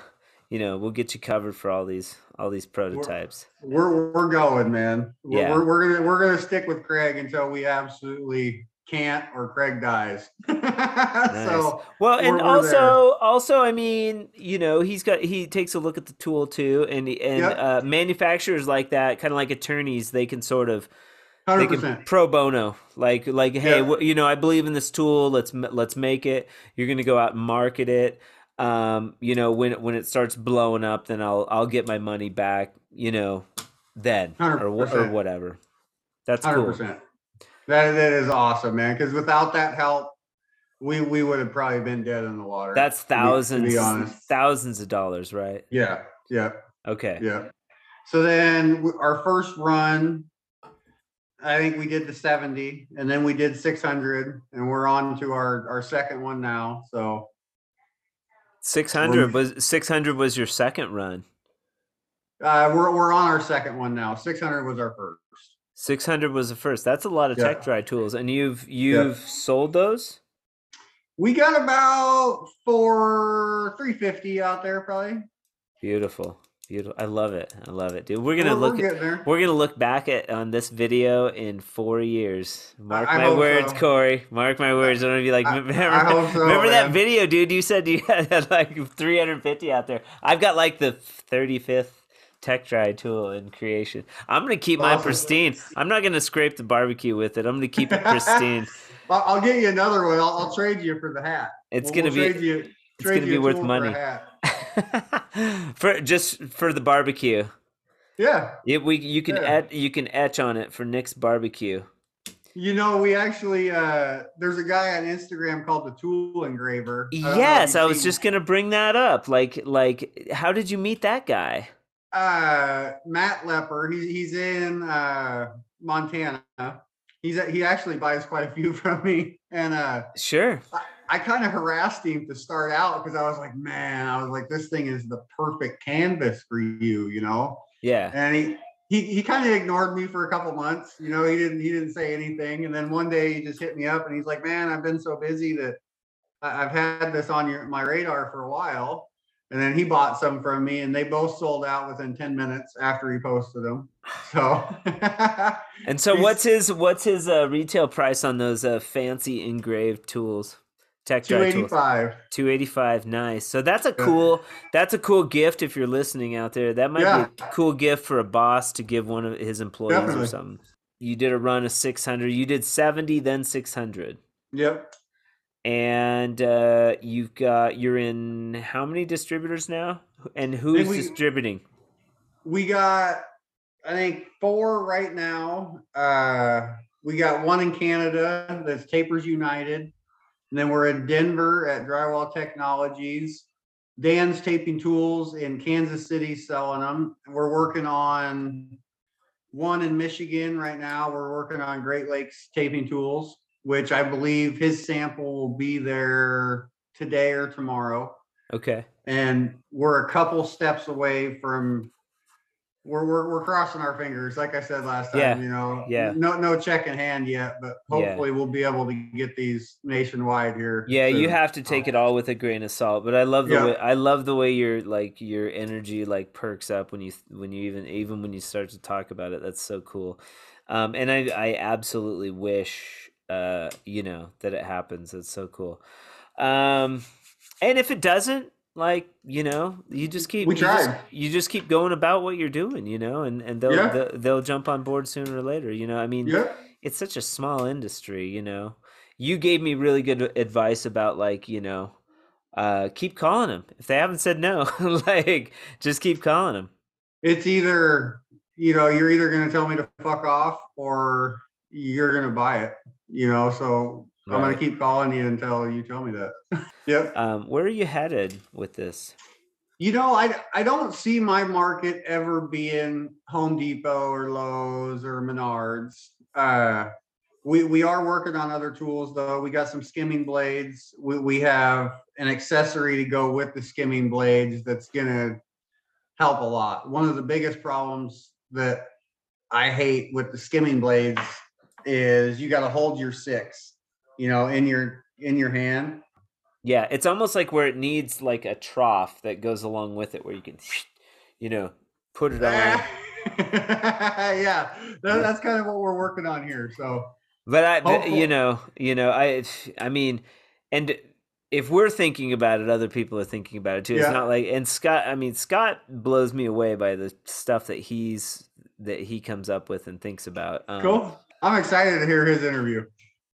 you know, we'll get you covered for all these, all these prototypes. we're we're going, man. We're, Yeah. we're, we're gonna we're gonna stick with Craig until we absolutely can't or Craig dies. <laughs> so Well, and we're- we're also, also, I mean, you know, he's got he takes a look at the tool too, and he- and Yep. uh, manufacturers like that, kind of like attorneys, they can sort of they hundred can pro bono, like like hey, Yeah. you know, I believe in this tool. Let's let's make it. You're gonna go out and market it. Um, you know, when it- when it starts blowing up, then I'll I'll get my money back. You know, then or or whatever. That's Hundred cool. That that is awesome, man. Because without that help, we we would have probably been dead in the water. That's to be- thousands, To be thousands of dollars, right? Yeah. Yeah. Okay. Yeah. So then our first run, I think we did the 70 and then we did 600 and we're on to our, our second one now. So Six hundred was six hundred was your second run. uh, we're, we're on our second one now. 600 was our first. Six hundred was the first. That's a lot of Yeah. tech dry tools, and you've you've sold those. We got about four, 350 out there probably. Beautiful, beautiful. I love it. I love it, dude. We're gonna We're- look. we're at, we're gonna look back at on this video in four years. Mark I my hope words, so. Mark Mark my words. I'm gonna be like, I- I remember, so, remember that video, dude? You said you <laughs> had like 350 out there. I've got like the 35th tech dry tool in creation. I'm gonna keep mine pristine. I'm not gonna scrape the barbecue with it. I'm gonna keep it pristine. <laughs> I'll, I'll get you another one. I'll, I'll trade you for the hat. It's We'll- gonna we'll be- trade you, it's gonna be worth tool for a money. <laughs> for just for the barbecue. Yeah. Yeah, we you can Yeah. et, you can etch on it for Nick's barbecue. You know, we actually uh there's a guy on Instagram called the Tool Engraver. I don't know if Yes, I was just gonna bring that up. Like like how did you meet that guy? uh Matt Lepper. He's he's in uh Montana. He's he actually buys quite a few <laughs> from me, and uh Sure. I kind of harassed him to start out because I was like, man, I was like, this thing is the perfect canvas for you, you know. Yeah. And he he he kind of ignored me for a couple months. You know, he didn't he didn't say anything. And then one day he just hit me up and he's like, "Man, I've been so busy that I- I've had this on your my radar for a while." And then he bought some from me, and they both sold out within ten minutes after he posted them. So <laughs> And so what's his what's his uh, retail price on those uh, fancy engraved tools? Tech two dry eighty tools. five. 285 nice. So that's a cool that's a cool gift if you're listening out there. That might Yeah. be a cool gift for a boss to give one of his employees or something. You did a run of 600 you did 70 then 600 Yep. and uh you've got you're in how many distributors now? And who's we- distributing? We got i think four right now. Uh we got one in canada that's tapers united and then we're in denver at drywall technologies. Dan's taping tools in kansas city selling them we're working on one in michigan right now. We're working on great lakes taping tools which i believe his sample will be there today or tomorrow. Okay. And we're a couple steps away from we're, we're, we're crossing our fingers like i said last time Yeah, you know yeah. no no check in hand yet but Yeah. hopefully we'll be able to get these nationwide here yeah you have to take it all with a grain of salt but i love the Yeah. way i love the way your like your energy like perks up when you when you even even when you start to talk about it that's so cool um and i i absolutely wish uh you know that it happens That's so cool um and if it doesn't like you know you just keep We you just, you just keep going about what you're doing you know and and they'll Yeah. they'll, they'll jump on board sooner or later you know i mean yep it's such a small industry, you know. You gave me really good advice about like, you know, uh keep calling them. If they haven't said no, <laughs> like just keep calling them. it's either you know you're either going to tell me to fuck off or you're going to buy it. You know, so I'm going to keep calling you until you tell me that. <laughs> yep. Um, where are you headed with this? You know, I I don't see my market ever being Home Depot or Lowe's or Menards. Uh, we we are working on other tools though. We got some skimming blades. We we have an accessory to go with the skimming blades that's gonna help a lot. One of the biggest problems that I hate with the skimming blades is you got to hold your six, you know, in your in your hand. Yeah, it's almost like where it needs like a trough that goes along with it, where you can, <sniffs> you know, put it on. <laughs> yeah, that, that's kind of what we're working on here. So But I, but, you know, you know, I, I mean, and if we're thinking about it, other people are thinking about it too. It's Yeah. not like, and Scott, I mean, Scott blows me away by the stuff that he's that he comes up with and thinks about. Um, cool. I'm excited to hear his interview.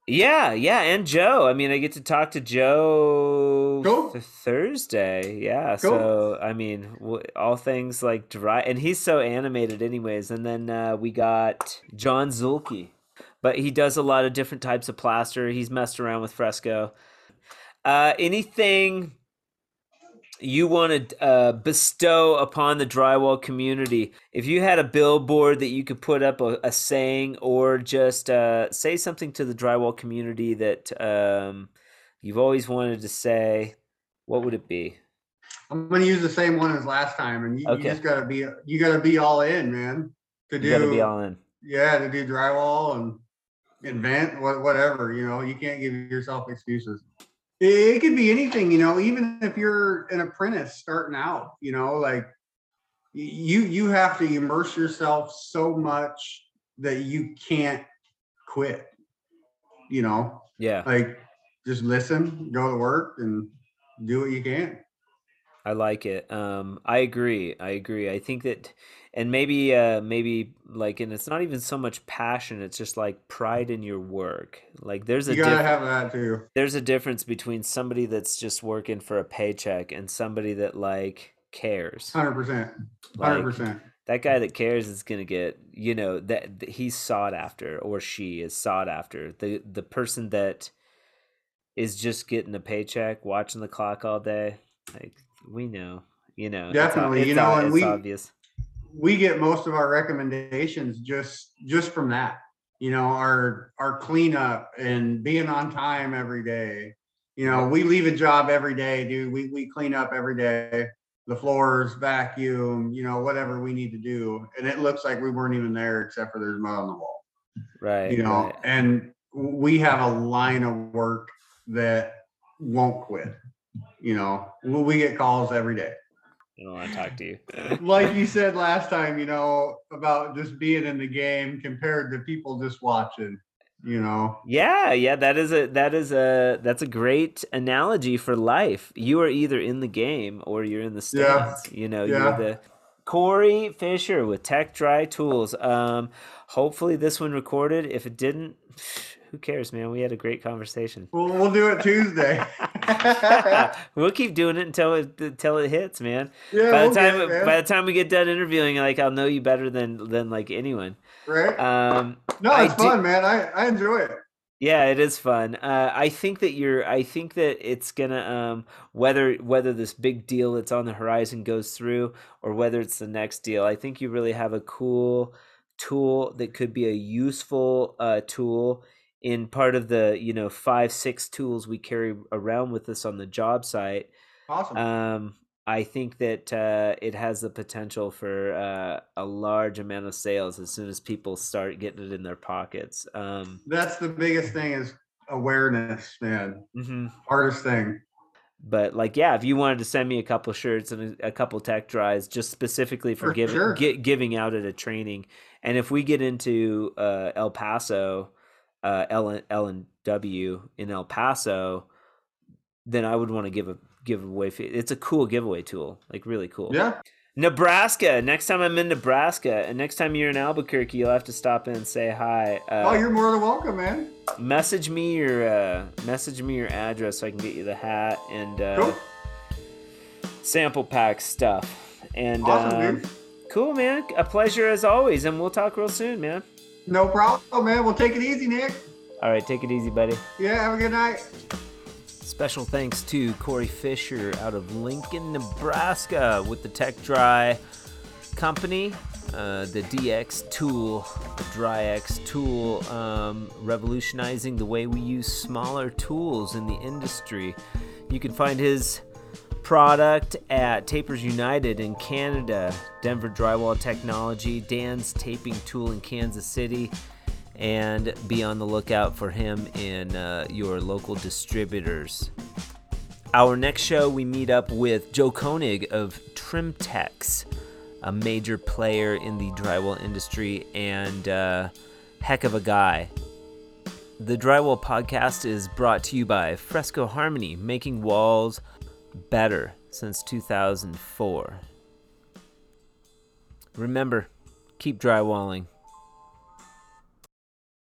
Yeah, yeah, and Joe. I mean, I get to talk to Joe Cool. th- Thursday. Yeah, Cool. so I mean, w- all things like dry, and he's so animated, anyways. And then uh, we got John Zulke, but he does a lot of different types of plaster. He's messed around with fresco. Uh, anything you want to uh, bestow upon the drywall community? If you had a billboard that you could put up a, a saying or just uh, say something to the drywall community that um, you've always wanted to say, what would it be? I'm going to use the same one as last time, and you, Okay. you just got to be you got to be all in, man. To do You got to be all in. yeah, to do drywall and invent whatever. You know, you can't give yourself excuses. It, could be anything. You know, even if you're an apprentice starting out. You know, like you you have to immerse yourself so much that you can't quit. You know, Yeah, like just listen, go to work, and do what you can. I like it. Um, I agree. I agree. I think that, and maybe, uh, maybe like, and it's not even so much passion. It's just like pride in your work. Like, there's a You gotta have that too. there's a difference between somebody that's just working for a paycheck and somebody that like cares. Hundred percent. Hundred Like, percent. that guy that cares is gonna get you know that, he's sought after or she is sought after the the person that is just getting a paycheck watching the clock all day like we know you know it's Definitely, you it's know, o- and it's we- obvious we get most of our recommendations just just from that. You know our our cleanup and being on time every day. You know we leave a job every day dude. We, we clean up every day. The floors vacuum you know whatever we need to do. And it looks like we weren't even there except for there's mud on the wall. Right you know right. and we have a line of work that won't quit. You know we we get calls every day i don't want to talk to you like you said last time, you know, about just being in the game compared to people just watching, you know. yeah yeah that is a that is a that's a great analogy for life you are either in the game or you're in the Yeah. stands you know Yeah. you're the Cory Fisher with tech dry tools um hopefully this one recorded if it didn't who cares man we had a great conversation We'll, we'll do it Tuesday. <laughs> we'll keep doing it until it until it hits man yeah, by we'll the time get it, by the time we get done interviewing like i'll know you better than than like anyone right? um no, I it's do- fun, man. I, I enjoy it. Yeah, it is fun. Uh, I think that you're. I think that it's gonna um, whether whether this big deal that's on the horizon goes through or whether it's the next deal. I think you really have a cool tool that could be a useful uh, tool in part of the you know five six tools we carry around with us on the job site. Awesome. Um, I think that uh, it has the potential for uh, a large amount of sales as soon as people start getting it in their pockets. Um, That's the biggest thing is awareness, man. mhm. Hardest thing. but like yeah if you wanted to send me a couple shirts and a, a couple tech drives just specifically for, For giving sure. gi- giving out at a training and if we get into uh, el paso uh, L, L and w in el paso then i would want to give a giveaway. it's a cool giveaway tool like really cool Yeah. nebraska next time i'm in nebraska and next time you're in albuquerque you'll have to stop in and say hi uh, oh, you're more than welcome, man. message me your uh, message me your address so I can get you the hat and uh, Cool. sample pack stuff. And Awesome, um. Cool, man. A pleasure as always, and we'll talk real soon, man. No problem, man. We'll take it easy, Nick. All right, take it easy, buddy. Yeah, have a good night. Special thanks to Cory Fisher out of Lincoln, Nebraska with the Tech Dry company, uh, the DX tool, the DryX tool, um, revolutionizing the way we use smaller tools in the industry. You can find his product at Tapers United in Canada, Denver Drywall Technology, Dan's Taping Tool in Kansas City, and be on the lookout for him in uh, your local distributors. Our next show, we meet up with Joe Koenig of Trimtex, a major player in the drywall industry and uh, heck of a guy. The Drywall Podcast is brought to you by Fresco Harmony, making walls better since 2004. Remember, keep drywalling.